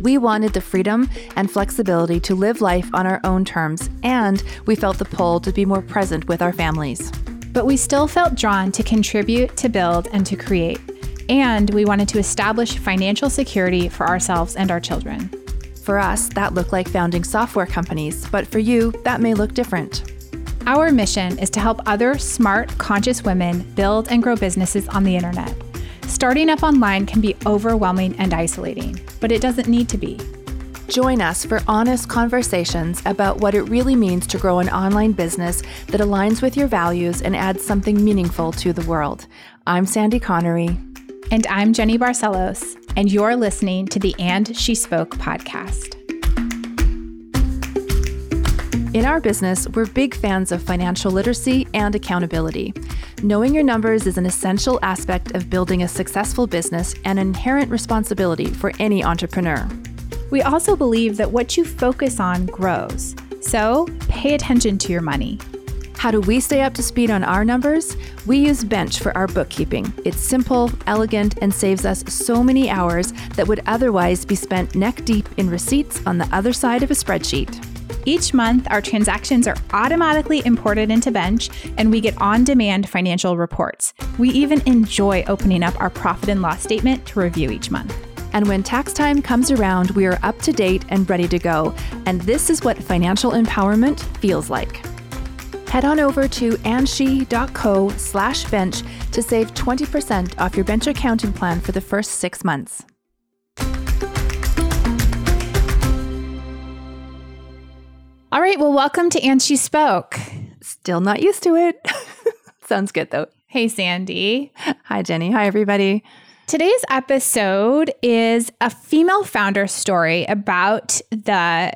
We wanted the freedom and flexibility to live life on our own terms, and we felt the pull to be more present with our families. But we still felt drawn to contribute, to build, and to create. And we wanted to establish financial security for ourselves and our children. For us, that looked like founding software companies, but for you, that may look different. Our mission is to help other smart, conscious women build and grow businesses on the internet. Starting up online can be overwhelming and isolating, but it doesn't need to be. Join us for honest conversations about what it really means to grow an online business that aligns with your values and adds something meaningful to the world. I'm Sandy Connery. And I'm Jenny Barcelos, and you're listening to the And She Spoke podcast. In our business, we're big fans of financial literacy and accountability. Knowing your numbers is an essential aspect of building a successful business and an inherent responsibility for any entrepreneur. We also believe that what you focus on grows. So pay attention to your money. How do we stay up to speed on our numbers? We use Bench for our bookkeeping. It's simple, elegant, and saves us so many hours that would otherwise be spent neck deep in receipts on the other side of a spreadsheet. Each month, our transactions are automatically imported into Bench, and we get on demand financial reports. We even enjoy opening up our profit and loss statement to review each month. And when tax time comes around, we are up to date and ready to go. And this is what financial empowerment feels like. Head on over to andshe.co slash bench to save 20% off your bench accounting plan for the first six months. All right. Well, welcome to And She Spoke. Still not used to it. Sounds good though. Hey, Sandy. Hi, Jenny. Hi, everybody. Today's episode is a female founder story about the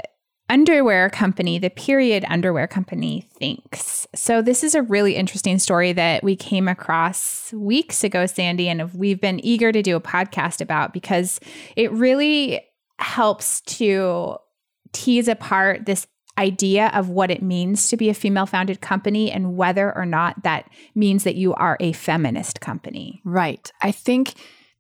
underwear company, the period underwear company Thinx. So, this is a really interesting story that we came across weeks ago, Sandy, and we've been eager to do a podcast about because it really helps to tease apart this idea of what it means to be a female founded company and whether or not that means that you are a feminist company. Right. I think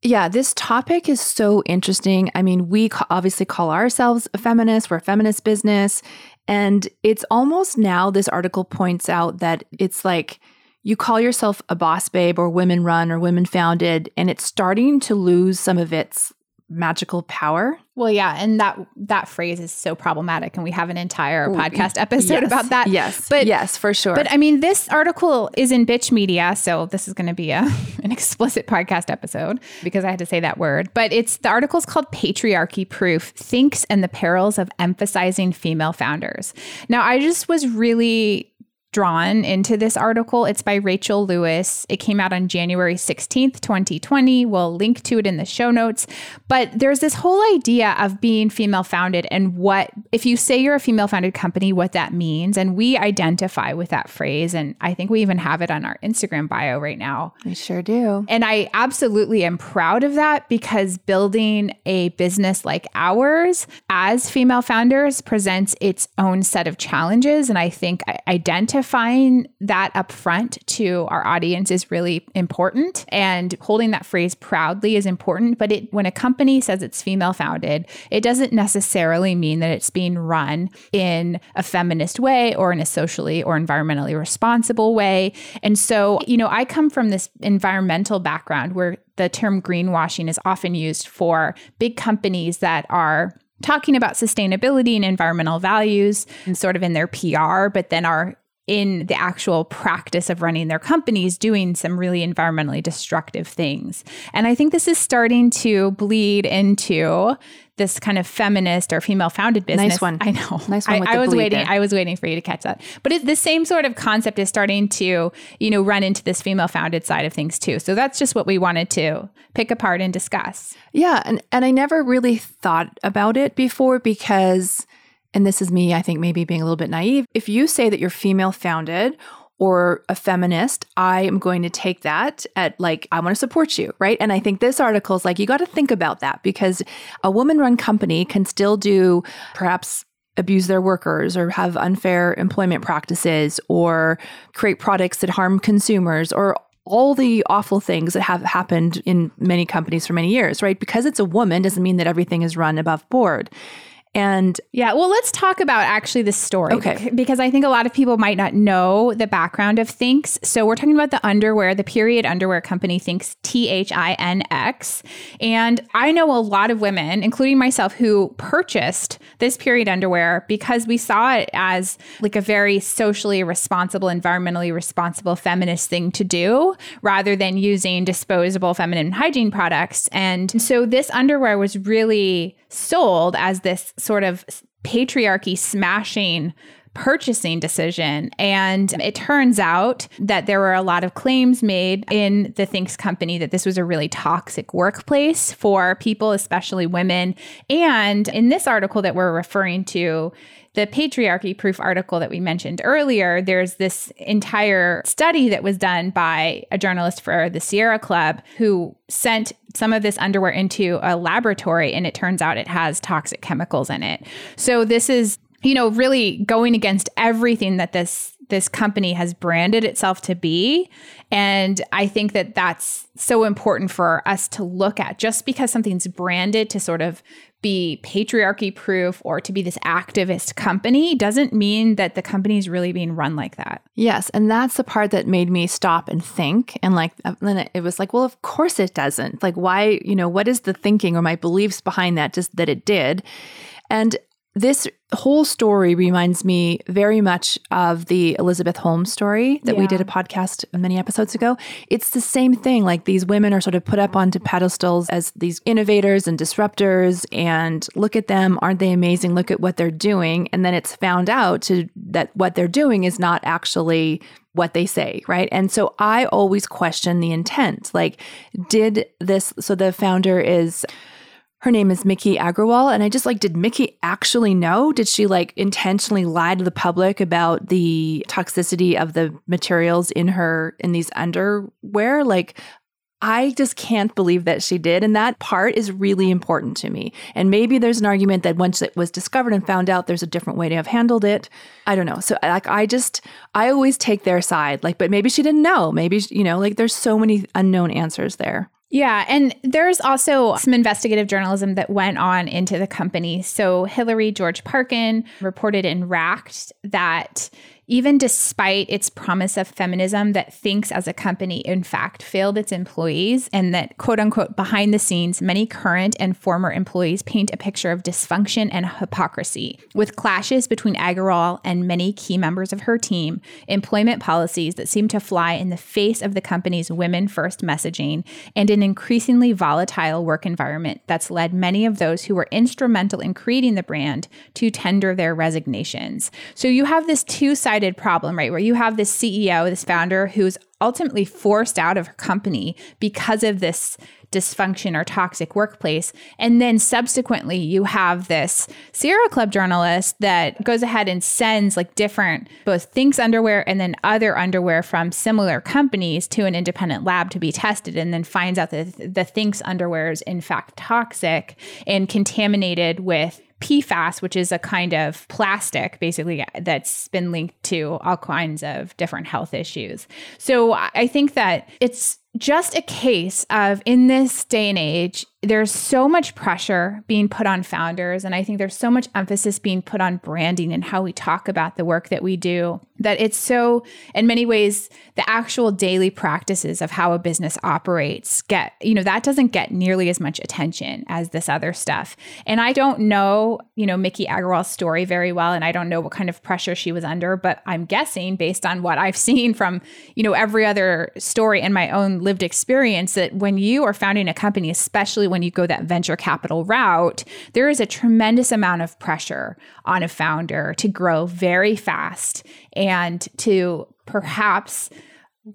yeah, this topic is so interesting. I mean, we obviously call ourselves a feminist, we're a feminist business. And it's almost now, this article points out that it's like you call yourself a boss babe or women run or women founded, and it's starting to lose some of its magical power. Well, yeah, and that that phrase is so problematic, and we have an entire Ooh, podcast episode yes, about that. Yes, but yes, for sure. But I mean, this article is in Bitch Media, so this is going to be a an explicit podcast episode because I had to say that word. But it's the article is called "Patriarchy Proof: Thinx and the Perils of Emphasizing Female Founders." Now, I just was really drawn into this article. It's by Rachel Lewis. It came out on January 16th, 2020. We'll link to it in the show notes. But there's this whole idea of being female founded and what, if you say you're a female founded company, what that means. And we identify with that phrase. And I think we even have it on our Instagram bio right now. We sure do. And I absolutely am proud of that because building a business like ours as female founders presents its own set of challenges. And I think identifying identifying that up front to our audience is really important and holding that phrase proudly is important. But it when a company says it's female founded it doesn't necessarily mean that it's being run in a feminist way or in a socially or environmentally responsible way. And so you know I come from this environmental background where the term greenwashing is often used for big companies that are talking about sustainability and environmental values and sort of in their PR, but then are in the actual practice of running their companies doing some really environmentally destructive things. And I think this is starting to bleed into this kind of feminist or female founded business. Nice one. I know. Nice one. I, I was waiting. There. I was waiting for you to catch that. But it, the same sort of concept is starting to, you know, run into this female founded side of things too. So that's just what we wanted to pick apart and discuss. Yeah, and and I never really thought about it before because and this is me, I think maybe being a little bit naive, if you say that you're female founded or a feminist, I am going to take that at like, I want to support you, right? And I think this article is like, you got to think about that because a woman run company can still do perhaps abuse their workers or have unfair employment practices or create products that harm consumers or all the awful things that have happened in many companies for many years, right? Because it's a woman doesn't mean that everything is run above board. And yeah, well, let's talk about actually the story. Okay. Because I think a lot of people might not know the background of Thinx. So we're talking about the underwear, the period underwear company Thinx, T H I N X. And I know a lot of women, including myself, who purchased this period underwear because we saw it as like a very socially responsible, environmentally responsible feminist thing to do rather than using disposable feminine hygiene products. And so this underwear was really sold as this sort of patriarchy smashing purchasing decision. And it turns out that there were a lot of claims made in the Thinx company that this was a really toxic workplace for people, especially women. And in this article that we're referring to, the patriarchy proof article that we mentioned earlier, there's this entire study that was done by a journalist for the Sierra Club who sent some of this underwear into a laboratory and it turns out it has toxic chemicals in it. So this is you know really going against everything that this this company has branded itself to be and i think that that's so important for us to look at just because something's branded to sort of be patriarchy proof or to be this activist company doesn't mean that the company is really being run like that. Yes. And that's the part that made me stop and think. And like, uh, then it was like, well, of course it doesn't. Like, why, you know, what is the thinking or my beliefs behind that, just that it did? And this whole story reminds me very much of the Elizabeth Holmes story that yeah. we did a podcast many episodes ago. It's the same thing. Like these women are sort of put up onto pedestals as these innovators and disruptors, and look at them. Aren't they amazing? Look at what they're doing. And then it's found out to, that what they're doing is not actually what they say, right? And so I always question the intent. Like, did this, so the founder is her name is Miki Agrawal. And I just like, did Miki actually know? Did she like intentionally lie to the public about the toxicity of the materials in her, in these underwear? Like, I just can't believe that she did. And that part is really important to me. And maybe there's an argument that once it was discovered and found out, there's a different way to have handled it. I don't know. So, like, I just, I always take their side. Like, but maybe she didn't know. Maybe, you know, like there's so many unknown answers there. Yeah. And there's also some investigative journalism that went on into the company. So Hilary George-Parkin reported in Racked that even despite its promise of feminism that Thinx as a company in fact failed its employees and that quote unquote behind the scenes many current and former employees paint a picture of dysfunction and hypocrisy. With clashes between Agrawal and many key members of her team employment policies that seem to fly in the face of the company's women first messaging and an increasingly volatile work environment that's led many of those who were instrumental in creating the brand to tender their resignations. So you have this two-sided sided problem, right? Where you have this CEO, this founder who's ultimately forced out of her company because of this dysfunction or toxic workplace. And then subsequently, you have this Sierra Club journalist that goes ahead and sends like different, both Thinx underwear and then other underwear from similar companies to an independent lab to be tested, and then finds out that the Thinx underwear is in fact toxic and contaminated with PFAS, which is a kind of plastic basically that's been linked to all kinds of different health issues. So I think that it's just a case of in this day and age, there's so much pressure being put on founders. And I think there's so much emphasis being put on branding and how we talk about the work that we do that it's so, in many ways, the actual daily practices of how a business operates get, you know, that doesn't get nearly as much attention as this other stuff. And I don't know, you know, Miki Agrawal's story very well. And I don't know what kind of pressure she was under, but I'm guessing based on what I've seen from, you know, every other story and my own lived experience that when you are founding a company, especially when you go that venture capital route, there is a tremendous amount of pressure on a founder to grow very fast and to perhaps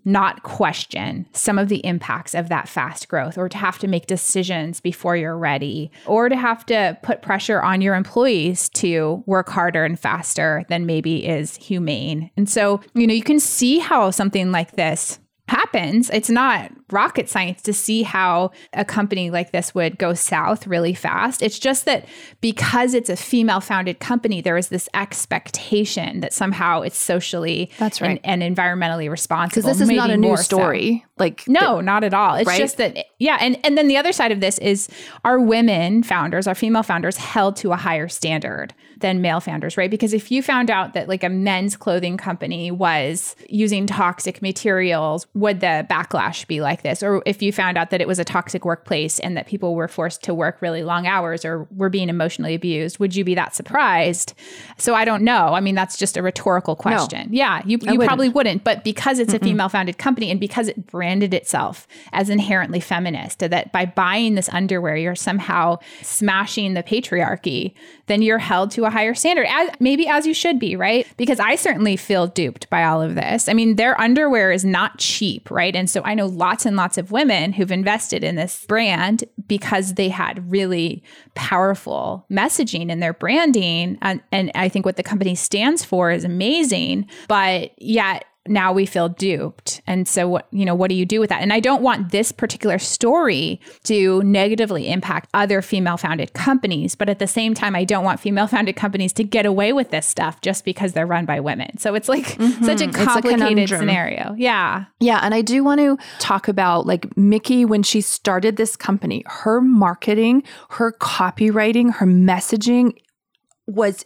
not question some of the impacts of that fast growth or to have to make decisions before you're ready or to have to put pressure on your employees to work harder and faster than maybe is humane. And so, you know, you can see how something like this happens. It's not rocket science to see how a company like this would go south really fast. It's just that because it's a female founded company, there is this expectation that somehow it's socially That's right. and, and environmentally responsible. Because this is not a new more so. story. Like No, not at all. It's Right? just that yeah, and and then the other side of this is our women founders, our female founders held to a higher standard than male founders, right? Because if you found out that like a men's clothing company was using toxic materials, would the backlash be like this? Or if you found out that it was a toxic workplace and that people were forced to work really long hours or were being emotionally abused, would you be that surprised? So I don't know. I mean, that's just a rhetorical question. Yeah, you, you wouldn't. probably wouldn't, but because it's a female founded company and because it branded itself as inherently feminist, that by buying this underwear, you're somehow smashing the patriarchy, then you're held to a higher standard, as, maybe as you should be, right? Because I certainly feel duped by all of this. I mean, their underwear is not cheap, right? And so I know lots and lots of women who've invested in this brand because they had really powerful messaging in their branding. And, and I think what the company stands for is amazing, but yet now we feel duped. And so what, you know, what do you do with that? And I don't want this particular story to negatively impact other female founded companies, but at the same time I don't want female founded companies to get away with this stuff just because they're run by women. So it's like mm-hmm. such a a complicated conundrum. scenario. Yeah. Yeah, and I do want to talk about like Miki when she started this company, her marketing, her copywriting, her messaging was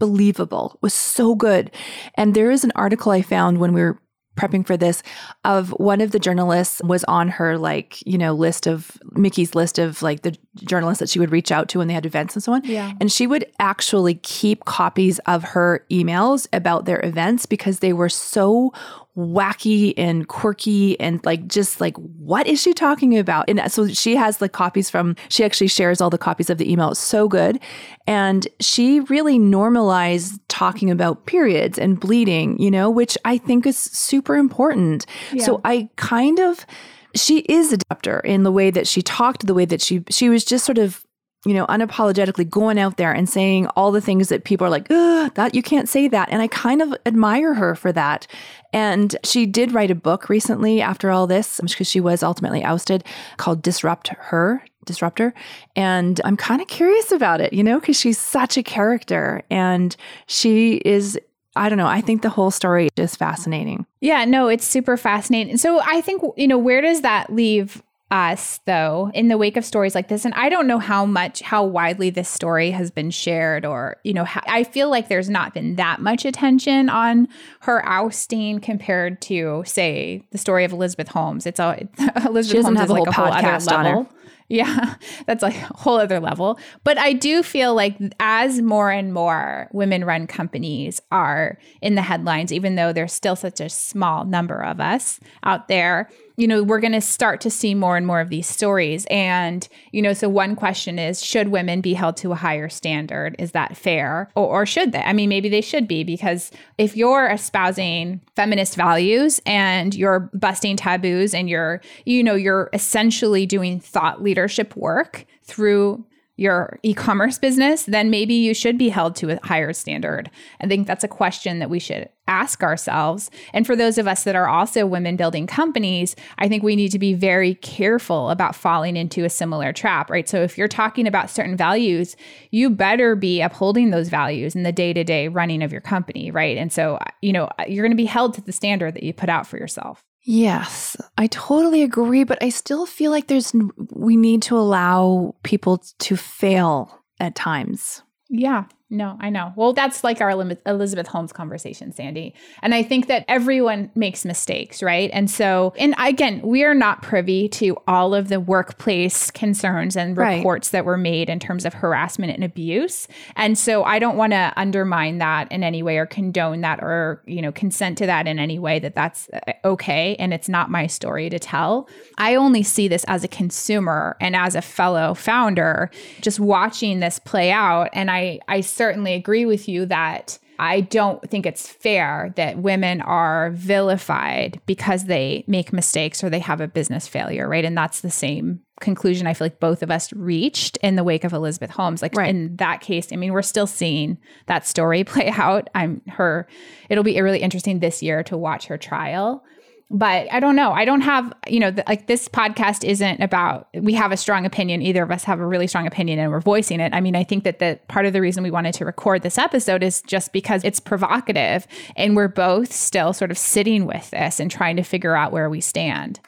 unbelievable. Was so good. And there is an article I found when we were prepping for this of one of the journalists was on her like, you know, list of Miki's list of like the journalists that she would reach out to when they had events and so on. Yeah. And she would actually keep copies of her emails about their events because they were so wacky and quirky and like just like what is she talking about? And uh, so she has the copies from she actually shares all the copies of the email. It's so good. And she really normalized talking about periods and bleeding you know which i think is super important. So i kind of she is a disruptor in the way that she talked the way that she she was just sort of you know, unapologetically going out there and saying all the things that people are like, that you can't say that. And I kind of admire her for that. And she did write a book recently after all this, because she was ultimately ousted, called Disrupt Her, Disruptor. And I'm kind of curious about it, you know, because she's such a character and she is. I don't know. I think the whole story is fascinating. Yeah, no, it's super fascinating. So I think, you know, where does that leave us though in the wake of stories like this and i don't know how much how widely this story has been shared or you know how, i feel like there's not been that much attention on her ousting compared to say the story of elizabeth holmes it's a elizabeth holmes is a like whole a whole other podcast on her. level yeah, that's like a whole other level. But I do feel like as more and more women run companies are in the headlines, even though there's still such a small number of us out there, you know, we're going to start to see more and more of these stories. And, you know, so one question is should women be held to a higher standard? Is that fair? Or, or should they? I mean, maybe they should be because if you're espousing feminist values and you're busting taboos and you're, you know, you're essentially doing thought leadership work through your e-commerce business, then maybe you should be held to a higher standard. I think that's a question that we should ask ourselves. And for those of us that are also women building companies, I think we need to be very careful about falling into a similar trap, right? So if you're talking about certain values, you better be upholding those values in the day-to-day running of your company, right? And so, you know, you're going to be held to the standard that you put out for yourself. Yes, I totally agree, but I still feel like there's we need to allow people to fail at times. Yeah. No, I know. Well, that's like our Elizabeth Holmes conversation, Sandy. And I think that everyone makes mistakes, right? And so, and again, we are not privy to all of the workplace concerns and Right. reports that were made in terms of harassment and abuse. And so I don't want to undermine that in any way or condone that or, you know, consent to that in any way that that's uh, okay and it's not my story to tell. I only see this as a consumer and as a fellow founder just watching this play out and I I certainly agree with you that I don't think it's fair that women are vilified because they make mistakes or they have a business failure, right? And that's the same conclusion I feel like both of us reached in the wake of Elizabeth Holmes. Like right. in that case, I mean, we're still seeing that story play out. I'm her, it'll be really interesting this year to watch her trial but I don't know. I don't have, you know, the, like this podcast isn't about we have a strong opinion. Either of us have a really strong opinion and we're voicing it. I mean, I think that the part of the reason we wanted to record this episode is just because it's provocative and we're both still sort of sitting with this and trying to figure out where we stand.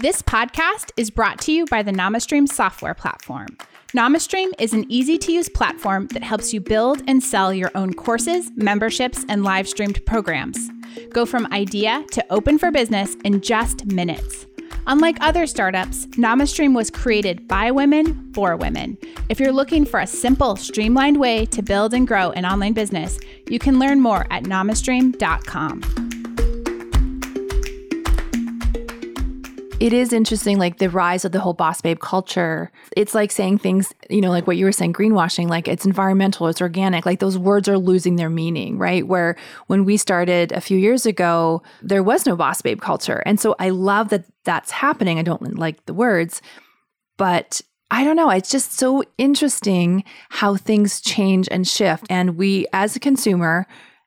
This podcast is brought to you by the NamaStream software platform. NamaStream is an easy to use platform that helps you build and sell your own courses, memberships, and live streamed programs. Go from idea to open for business in just minutes. Unlike other startups, NamaStream was created by women for women. If you're looking for a simple, streamlined way to build and grow an online business, you can learn more at namastream.com. it is interesting, like the rise of the whole boss babe culture. It's like saying things, you know, like what you were saying, greenwashing, like it's environmental, it's organic. Like those words are losing their meaning, right? Where when we started a few years ago, there was no boss babe culture. And so I love that that's happening. I don't like the words, but I don't know. It's just so interesting how things change and shift. And we, as a consumer,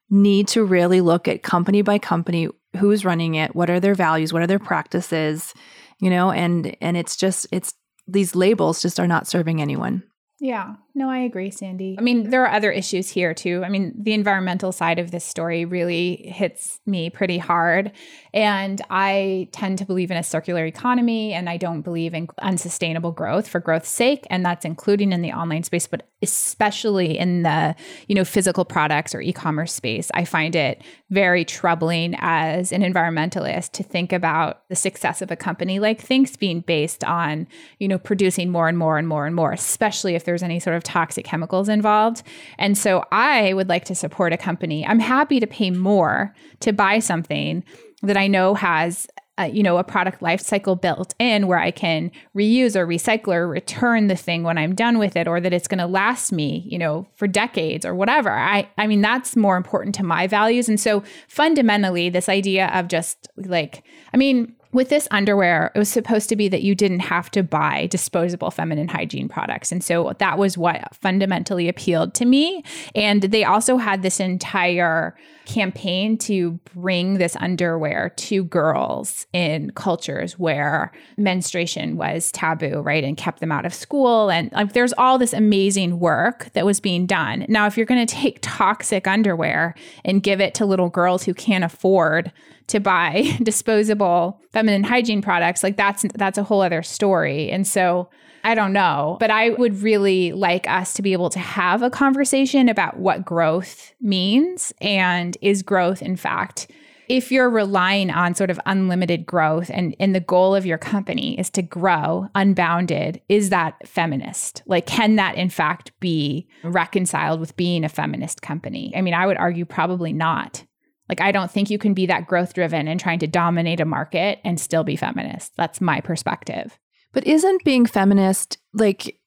need to really look at company by company who's running it, what are their values, what are their practices, you know, and and it's just it's these labels just are not serving anyone. Yeah. No, I agree, Sandy. I mean, there are other issues here too. I mean, the environmental side of this story really hits me pretty hard. And I tend to believe in a circular economy and I don't believe in unsustainable growth for growth's sake. And that's including in the online space, but especially in the, you know, physical products or e-commerce space. I find it very troubling as an environmentalist to think about the success of a company like Thinx being based on, you know, producing more and more and more and more, especially if there's any sort of toxic chemicals involved. And so I would like to support a company. I'm happy to pay more to buy something that I know has uh, you know a product life cycle built in where I can reuse or recycle or return the thing when I'm done with it or that it's going to last me you know for decades or whatever I I mean that's more important to my values and so fundamentally this idea of just like I mean with this underwear, it was supposed to be that you didn't have to buy disposable feminine hygiene products. And so that was what fundamentally appealed to me. And they also had this entire campaign to bring this underwear to girls in cultures where menstruation was taboo, right? And kept them out of school. And like there's all this amazing work that was being done. Now, if you're going to take toxic underwear and give it to little girls who can't afford to buy disposable feminine hygiene products like that's that's a whole other story and so I don't know, but I would really like us to be able to have a conversation about what growth means and is growth in fact if you're relying on sort of unlimited growth and, and the goal of your company is to grow unbounded, is that feminist? Like, can that in fact be reconciled with being a feminist company? I mean, I would argue probably not. Like, I don't think you can be that growth driven and trying to dominate a market and still be feminist. That's my perspective. But isn't being feminist like,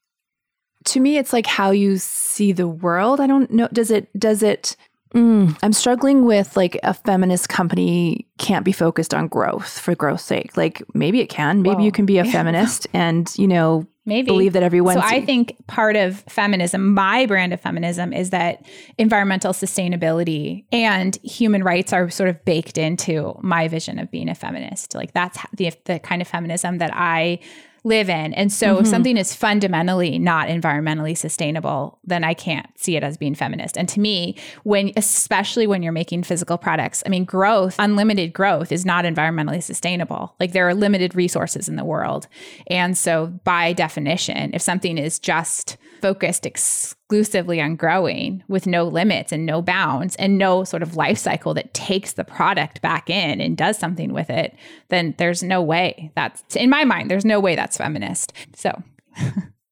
to me, it's like how you see the world. I don't know. Does it, does it, mm, I'm struggling with like a feminist company can't be focused on growth for growth's sake. Like, maybe it can. Maybe Whoa. you can be a feminist and, you know, maybe believe that everyone. So I think part of feminism, my brand of feminism, is that environmental sustainability and human rights are sort of baked into my vision of being a feminist. Like that's the the kind of feminism that I live in. And so mm-hmm. if something is fundamentally not environmentally sustainable, then I can't see it as being feminist. And to me, when especially when you're making physical products, I mean growth, unlimited growth is not environmentally sustainable. Like there are limited resources in the world. And so by definition, if something is just focused exclusively on growing with no limits and no bounds and no sort of life cycle that takes the product back in and does something with it, then there's no way that's, in my mind, there's no way that's feminist. So.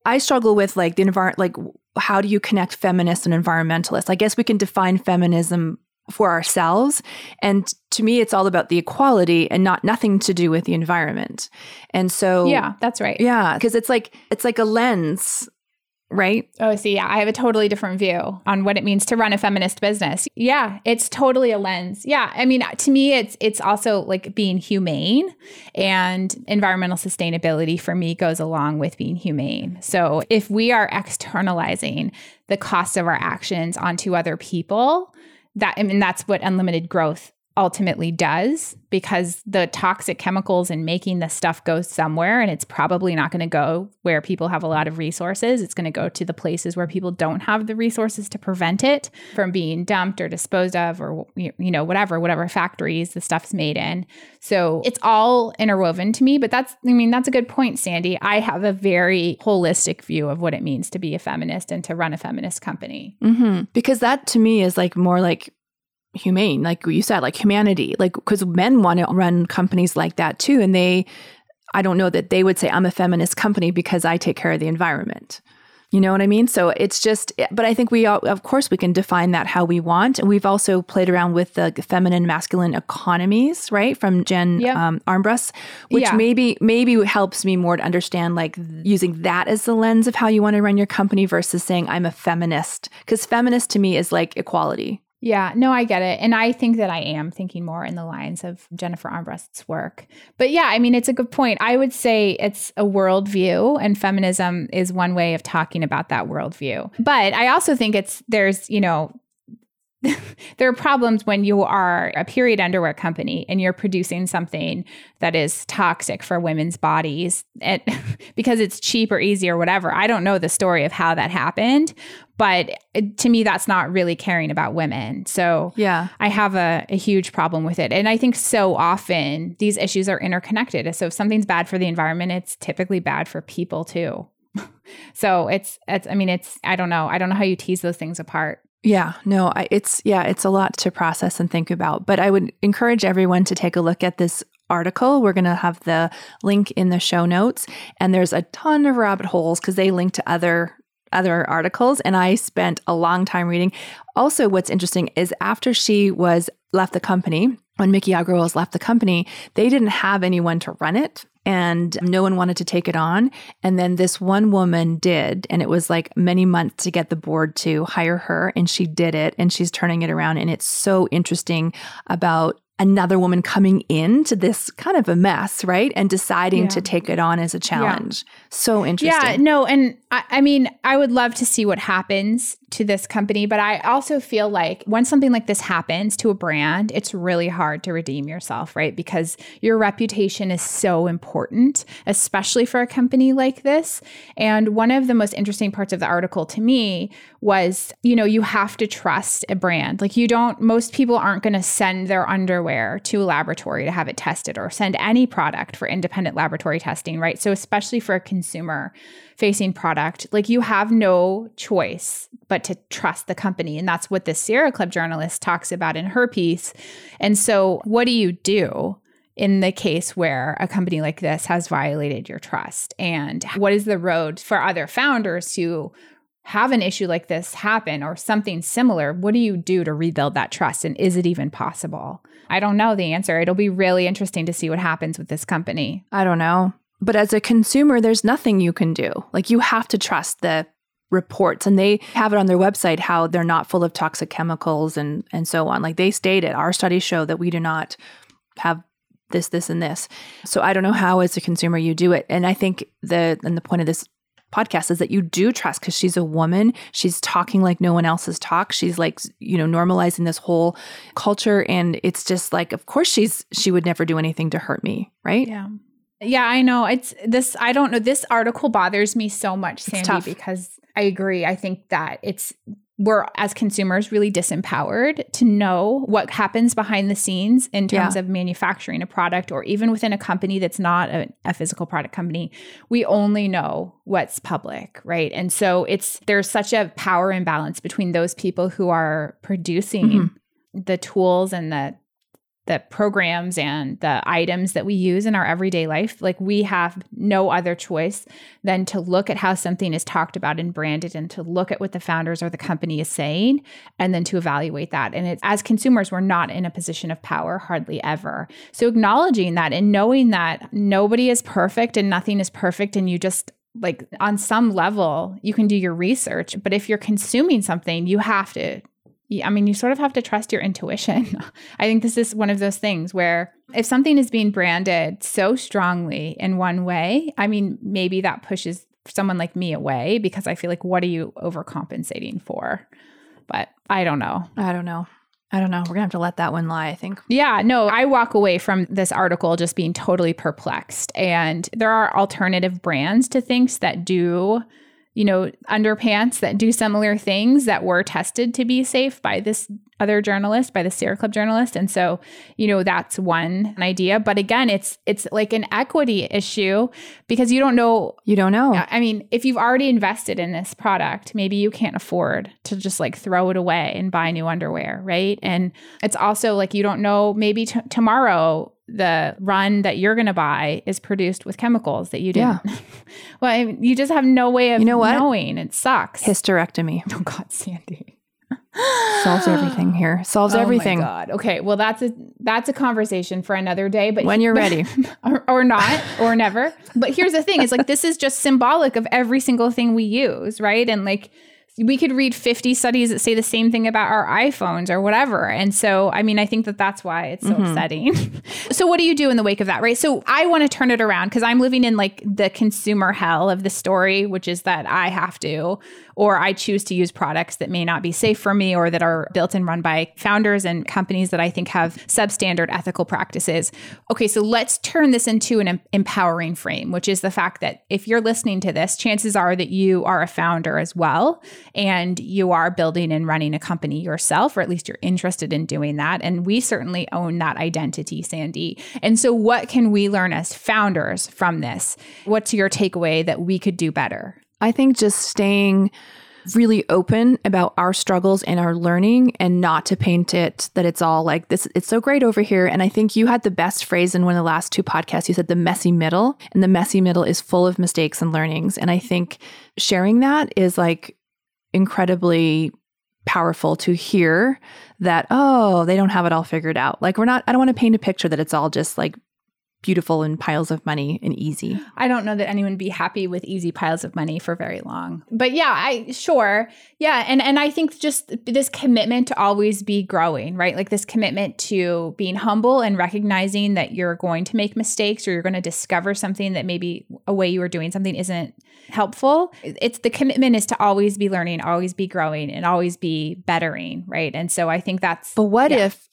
I struggle with like the environment, like how do you connect feminists and environmentalists? I guess we can define feminism for ourselves and to me it's all about the equality and not nothing to do with the environment and so yeah that's right yeah because it's like it's like a lens right? Oh, see, yeah, I have a totally different view on what it means to run a feminist business. Yeah, it's totally a lens. Yeah, I mean, uh, to me, it's it's also like being humane, and environmental sustainability for me goes along with being humane. So if we are externalizing the cost of our actions onto other people, that I mean, that's what unlimited growth ultimately does because the toxic chemicals in making the stuff goes somewhere and it's probably not going to go where people have a lot of resources. It's going to go to the places where people don't have the resources to prevent it from being dumped or disposed of or you know whatever whatever factories the stuff's made in. So it's all interwoven to me, but that's I mean that's a good point Sandy. I have a very holistic view of what it means to be a feminist and to run a feminist company. Mm-hmm. Because that to me is like more like humane, like you said, like humanity, like because men want to run companies like that too. And they, I don't know that they would say, I'm a feminist company because I take care of the environment. You know what I mean? So it's just, but I think we, all, of course, we can define that how we want. And we've also played around with the feminine masculine economies, right? From Jen yep. um, Armbrust, which yeah. maybe, maybe helps me more to understand like using that as the lens of how you want to run your company versus saying I'm a feminist. Because feminist to me is like equality, yeah, no, I get it. And I think that I am thinking more in the lines of Jennifer Armbrust's work. But yeah, I mean, it's a good point. I would say it's a worldview, and feminism is one way of talking about that worldview. But I also think it's, there's, you know, there are problems when you are a period underwear company and you're producing something that is toxic for women's bodies and, because it's cheap or easy or whatever. I don't know the story of how that happened, but to me, that's not really caring about women. So yeah, I have a, a huge problem with it. And I think so often these issues are interconnected. So if something's bad for the environment, it's typically bad for people too. so it's, it's, I mean, it's, I don't know. I don't know how you tease those things apart. Yeah, no, I, it's yeah, it's a lot to process and think about. But I would encourage everyone to take a look at this article. We're going to have the link in the show notes, and there's a ton of rabbit holes because they link to other other articles and I spent a long time reading. Also what's interesting is after she was left the company, when Miki Agrawal left the company, they didn't have anyone to run it and no one wanted to take it on. And then this one woman did, and it was like many months to get the board to hire her, and she did it, and she's turning it around. And it's so interesting about another woman coming into this kind of a mess, right? And deciding yeah. to take it on as a challenge. Yeah. So interesting. Yeah, no, and I, I, mean, I would love to see what happens to this company, but I also feel like when something like this happens to a brand, it's really hard to redeem yourself, right? Because your reputation is so important, especially for a company like this. And one of the most interesting parts of the article to me was, you know, you have to trust a brand. Like you don't, most people aren't going to send their underwear to a laboratory to have it tested or send any product for independent laboratory testing, right? So, especially for a consumer facing product, like you have no choice but to trust the company. And that's what the Sierra Club journalist talks about in her piece. And so, what do you do? in the case where a company like this has violated your trust? And what is the road for other founders who have an issue like this happen or something similar, what do you do to rebuild that trust? And is it even possible? I don't know the answer. It'll be really interesting to see what happens with this company. I don't know. But as a consumer, there's nothing you can do. Like you have to trust the reports and they have it on their website how they're not full of toxic chemicals and and so on. Like they stated our studies show that we do not have this this and this. So I don't know how as a consumer you do it. And I think the and the point of this podcast is that you do trust because she's a woman. She's talking like no one else has talked. She's like, you know, normalizing this whole culture. And it's just like, of course, she's, she would never do anything to hurt me. Right. Yeah. Yeah, I know. It's this, I don't know. This article bothers me so much, Sandy, because I agree. I think that it's we're as consumers really disempowered to know what happens behind the scenes in terms yeah. of manufacturing a product or even within a company that's not a, a, physical product company we only know what's public right and so it's there's such a power imbalance between those people who are producing mm-hmm. the tools and the the programs and the items that we use in our everyday life, like we have no other choice than to look at how something is talked about and branded and to look at what the founders or the company is saying and then to evaluate that. And as consumers, we're not in a position of power hardly ever. So acknowledging that and knowing that nobody is perfect and nothing is perfect and you just like on some level you can do your research but if you're consuming something you have to I mean, you sort of have to trust your intuition. I think this is one of those Thinx where if something is being branded so strongly in one way, I mean, maybe that pushes someone like me away because I feel like, what are you overcompensating for? But I don't know. I don't know. I don't know. We're going to have to let that one lie, I think. Yeah, no, I walk away from this article just being totally perplexed. And there are alternative brands to things that do you know, underpants that do similar things that were tested to be safe by this other journalist, by the Sierra Club journalist. And so, you know, that's one idea. But again, it's it's like an equity issue because you don't know You don't know. I mean, if you've already invested in this product, maybe you can't afford to just like throw it away and buy new underwear, right? And it's also like you don't know maybe t- tomorrow the run that you're going to buy is produced with chemicals that you didn't. Yeah. well, I mean, you just have no way of you know what? knowing. It sucks. Hysterectomy. Oh God, Sandy. Solves everything here. Solves oh everything. God. Okay. Well, that's a that's a conversation for another day. But when you're ready, or, or not, or never. But here's the thing: it's like this is just symbolic of every single thing we use, right? And like we could read 50 studies that say the same thing about our iPhones or whatever. And so, I mean, I think that that's why it's so mm-hmm. upsetting. so, what do you do in the wake of that, right? So, I want to turn it around because I'm living in like the consumer hell of the story, which is that I have to or I choose to use products that may not be safe for me or that are built and run by founders and companies that I think have substandard ethical practices. Okay, so let's turn this into an empowering frame, which is the fact that if you're listening to this, chances are that you are a founder as well and you are building and running a company yourself, or at least you're interested in doing that. And we certainly own that identity, Sandy. And so, what can we learn as founders from this? What's your takeaway that we could do better? I think just staying really open about our struggles and our learning and not to paint it that it's all like this it's so great over here and i think you had the best phrase in one of the last two podcasts you said the messy middle and the messy middle is full of mistakes and learnings and i think sharing that is like incredibly powerful to hear that oh they don't have it all figured out. Like we're not i don't want to paint a picture that it's all just like beautiful and piles of money and easy. I don't know that anyone would be happy with easy piles of money for very long. But yeah, I sure. Yeah, and and I think just this commitment to always be growing, right? Like this commitment to being humble and recognizing that you're going to make mistakes or you're going to discover something that maybe a way you were doing something isn't helpful. It's the commitment is to always be learning, always be growing and always be bettering, right? And so I think that's But what yeah. if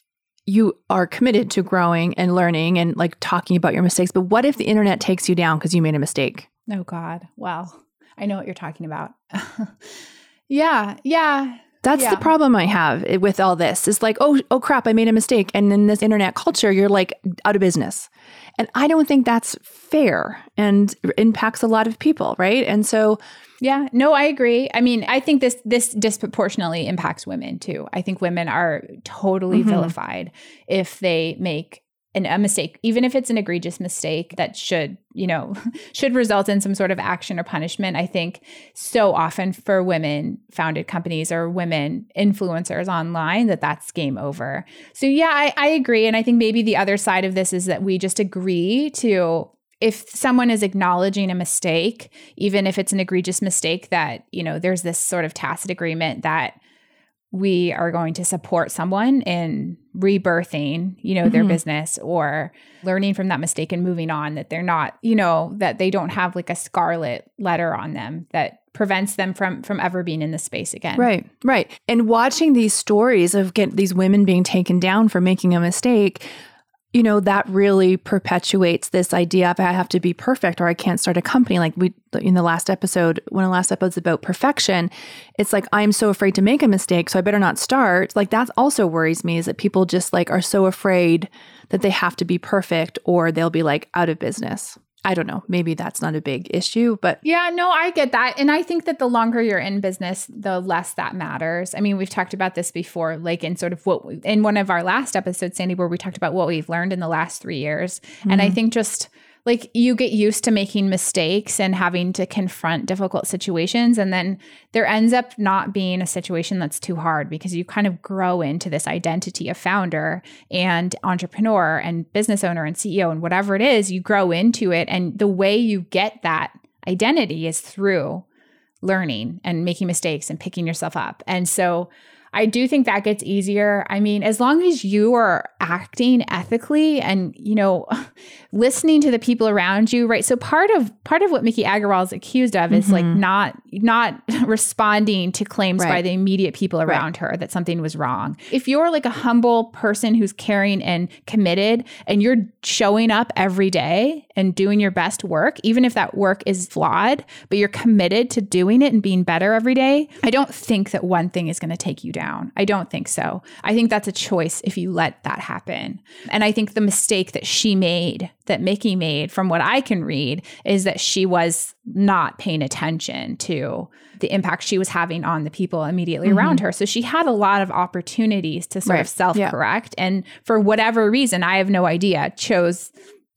you are committed to growing and learning and like talking about your mistakes. But what if the internet takes you down because you made a mistake? Oh God. Well, I know what you're talking about. yeah. Yeah. That's yeah. the problem I have with all this. It's like, oh, oh crap, I made a mistake. And in this internet culture, you're like out of business. And I don't think that's fair and impacts a lot of people, right? And so yeah, no, I agree. I mean, I think this this disproportionately impacts women too. I think women are totally mm-hmm. vilified if they make an, a mistake, even if it's an egregious mistake that should, you know, should result in some sort of action or punishment. I think so often for women founded companies or women influencers online that that's game over. So yeah, I, I agree, and I think maybe the other side of this is that we just agree to if someone is acknowledging a mistake, even if it's an egregious mistake, that, you know, there's this sort of tacit agreement that we are going to support someone in rebirthing, you know, mm-hmm. their business or learning from that mistake and moving on, that they're not, you know, that they don't have like a scarlet letter on them that prevents them from from ever being in the space again. Right. Right. And watching these stories of get these women being taken down for making a mistake, you know, that really perpetuates this idea of I have to be perfect or I can't start a company. Like we in the last episode, of the last episodes about perfection, it's like I'm so afraid to make a mistake, so I better not start. Like that also worries me is that people just like are so afraid that they have to be perfect or they'll be like out of business. I don't know. Maybe that's not a big issue, but yeah, no, I get that. And I think that the longer you're in business, the less that matters. I mean, we've talked about this before, like in sort of what we, in one of our last episodes, Sandy, where we talked about what we've learned in the last three years. Mm-hmm. And I mm-hmm. think just like you get used to making mistakes and having to confront difficult situations and then there ends up not being a situation that's too hard because you kind of grow into this identity of founder and entrepreneur and business owner and CEO and whatever it is you grow into it and the way you get that identity is through learning and making mistakes and picking yourself up. And so I do think that gets easier. I mean, as long as you are acting ethically and, you know, listening to the people around you, right? So part of part of what Miki Agrawal is accused of is mm-hmm. like not not responding to claims right. by the immediate people around right. her that something was wrong. If you're like a humble person who's caring and committed and you're showing up every day and doing your best work, even if that work is flawed, but you're committed to doing it and being better every day, I don't think that one thing is going to take you down. I don't think so. I think that's a choice if you let that happen. And I think the mistake that she made, that Miki made, from what I can read, is that she was not paying attention to the impact she was having on the people immediately mm-hmm. around her. So she had a lot of opportunities to sort right. of self correct. Yeah. And for whatever reason, I have no idea, chose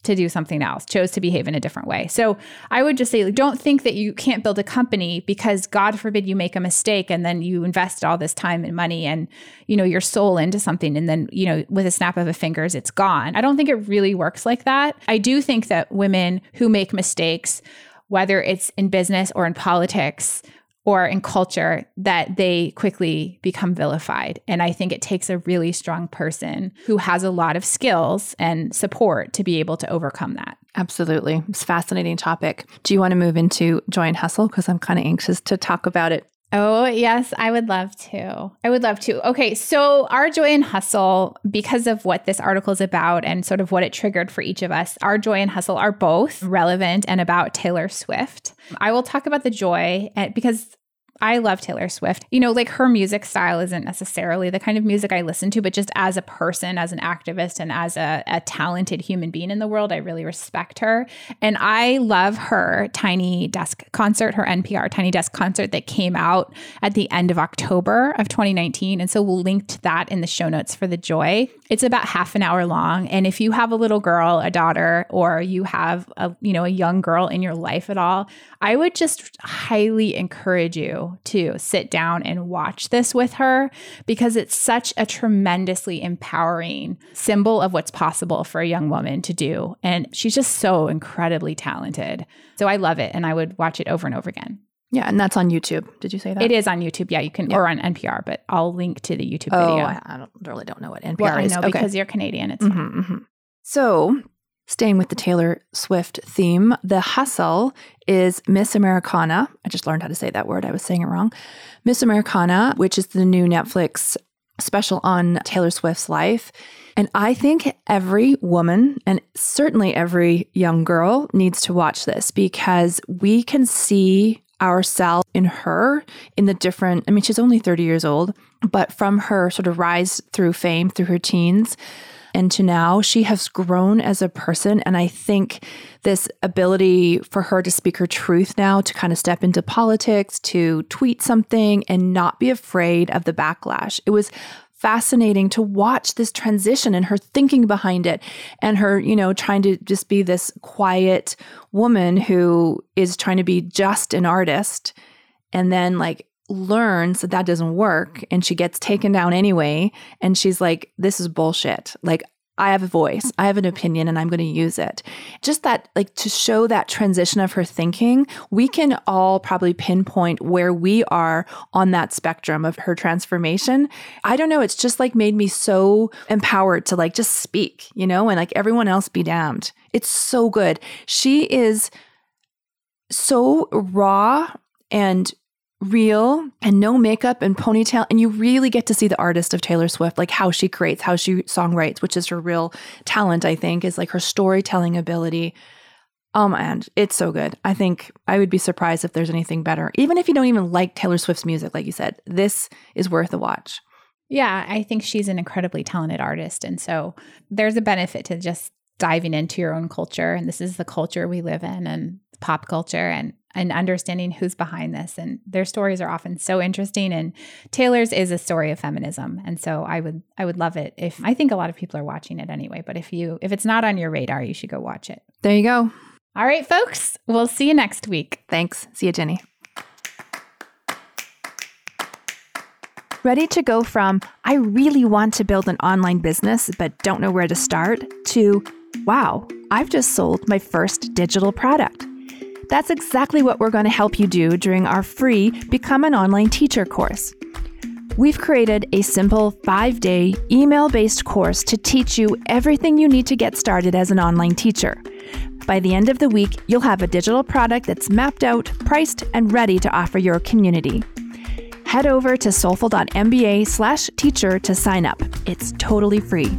to do something else, chose to behave in a different way. So I would just say, don't think that you can't build a company because God forbid you make a mistake and then you invest all this time and money and, you know, your soul into something. And then, you know, with a snap of a fingers, it's gone. I don't think it really works like that. I do think that women who make mistakes, whether it's in business or in politics, or in culture that they quickly become vilified. And I think it takes a really strong person who has a lot of skills and support to be able to overcome that. Absolutely. It's a fascinating topic. Do you want to move into joy and hustle? Because I'm kind of anxious to talk about it. Oh, yes, I would love to. I would love to. Okay, so our joy and hustle, because of what this article is about and sort of what it triggered for each of us, our joy and hustle are both relevant and about Taylor Swift. I will talk about the joy eh, because I love Taylor Swift. You know, like her music style isn't necessarily the kind of music I listen to, but just as a person, as an activist, and as a, a, talented human being in the world, I really respect her. And I love her Tiny Desk concert, her NPR Tiny Desk concert that came out at the end of October of 2019. And so we'll link to that in the show notes for the joy. It's about half an hour long. And if you have a little girl, a daughter, or you have a, you know, a young girl in your life at all, I would just highly encourage you to sit down and watch this with her because it's such a tremendously empowering symbol of what's possible for a young woman to do. And she's just so incredibly talented. So I love it and I would watch it over and over again. Yeah, and that's on YouTube. Did you say that? It is on YouTube. Yeah, you can, yeah. or on NPR, but I'll link to the YouTube oh, video. I, I don't, really don't know what NPR well, is. I know okay. because you're Canadian. It's mm-hmm, mm-hmm. So Staying with the Taylor Swift theme, the hustle is Miss Americana. I just learned how to say that word. I was saying it wrong. Miss Americana, which is the new Netflix special on Taylor Swift's life. And I think every woman and certainly every young girl needs to watch this because we can see ourselves in her in the different I mean she's only 30 years old but from her sort of rise through fame through her teens and to now, she has grown as a person. And I think this ability for her to speak her truth now, to kind of step into politics, to tweet something and not be afraid of the backlash. It was fascinating to watch this transition and her thinking behind it and her, you know, trying to just be this quiet woman who is trying to be just an artist and then like learns that that doesn't work and she gets taken down anyway and she's like this is bullshit like I have a voice, I have an opinion, and I'm going to use it. Just that, like, to show that transition of her thinking, we can all probably pinpoint where we are on that spectrum of her transformation. I don't know. It's just like made me so empowered to, like, just speak, you know, and like everyone else be damned. It's so good. She is so raw and real and no makeup and ponytail and you really get to see the artist of Taylor Swift like how she creates how she songwrites which is her real talent I think is like her storytelling ability. Um, oh man it's so good. I think I would be surprised if there's anything better even if you don't even like Taylor Swift's music like you said this is worth a watch. Yeah I think she's an incredibly talented artist and so there's a benefit to just diving into your own culture and this is the culture we live in and pop culture and and understanding who's behind this and their stories are often so interesting and Taylor's is a story of feminism and so I would I would love it if I think a lot of people are watching it anyway but if you if it's not on your radar you should go watch it. There you go. All right folks, we'll see you next week. Thanks. See you Jenny. Ready to go from I really want to build an online business but don't know where to start to wow, I've just sold my first digital product. That's exactly what we're going to help you do during our free Become an Online Teacher course. We've created a simple five day email based course to teach you everything you need to get started as an online teacher. By the end of the week, you'll have a digital product that's mapped out, priced, and ready to offer your community. Head over to soulful.mba slash teacher to sign up. It's totally free.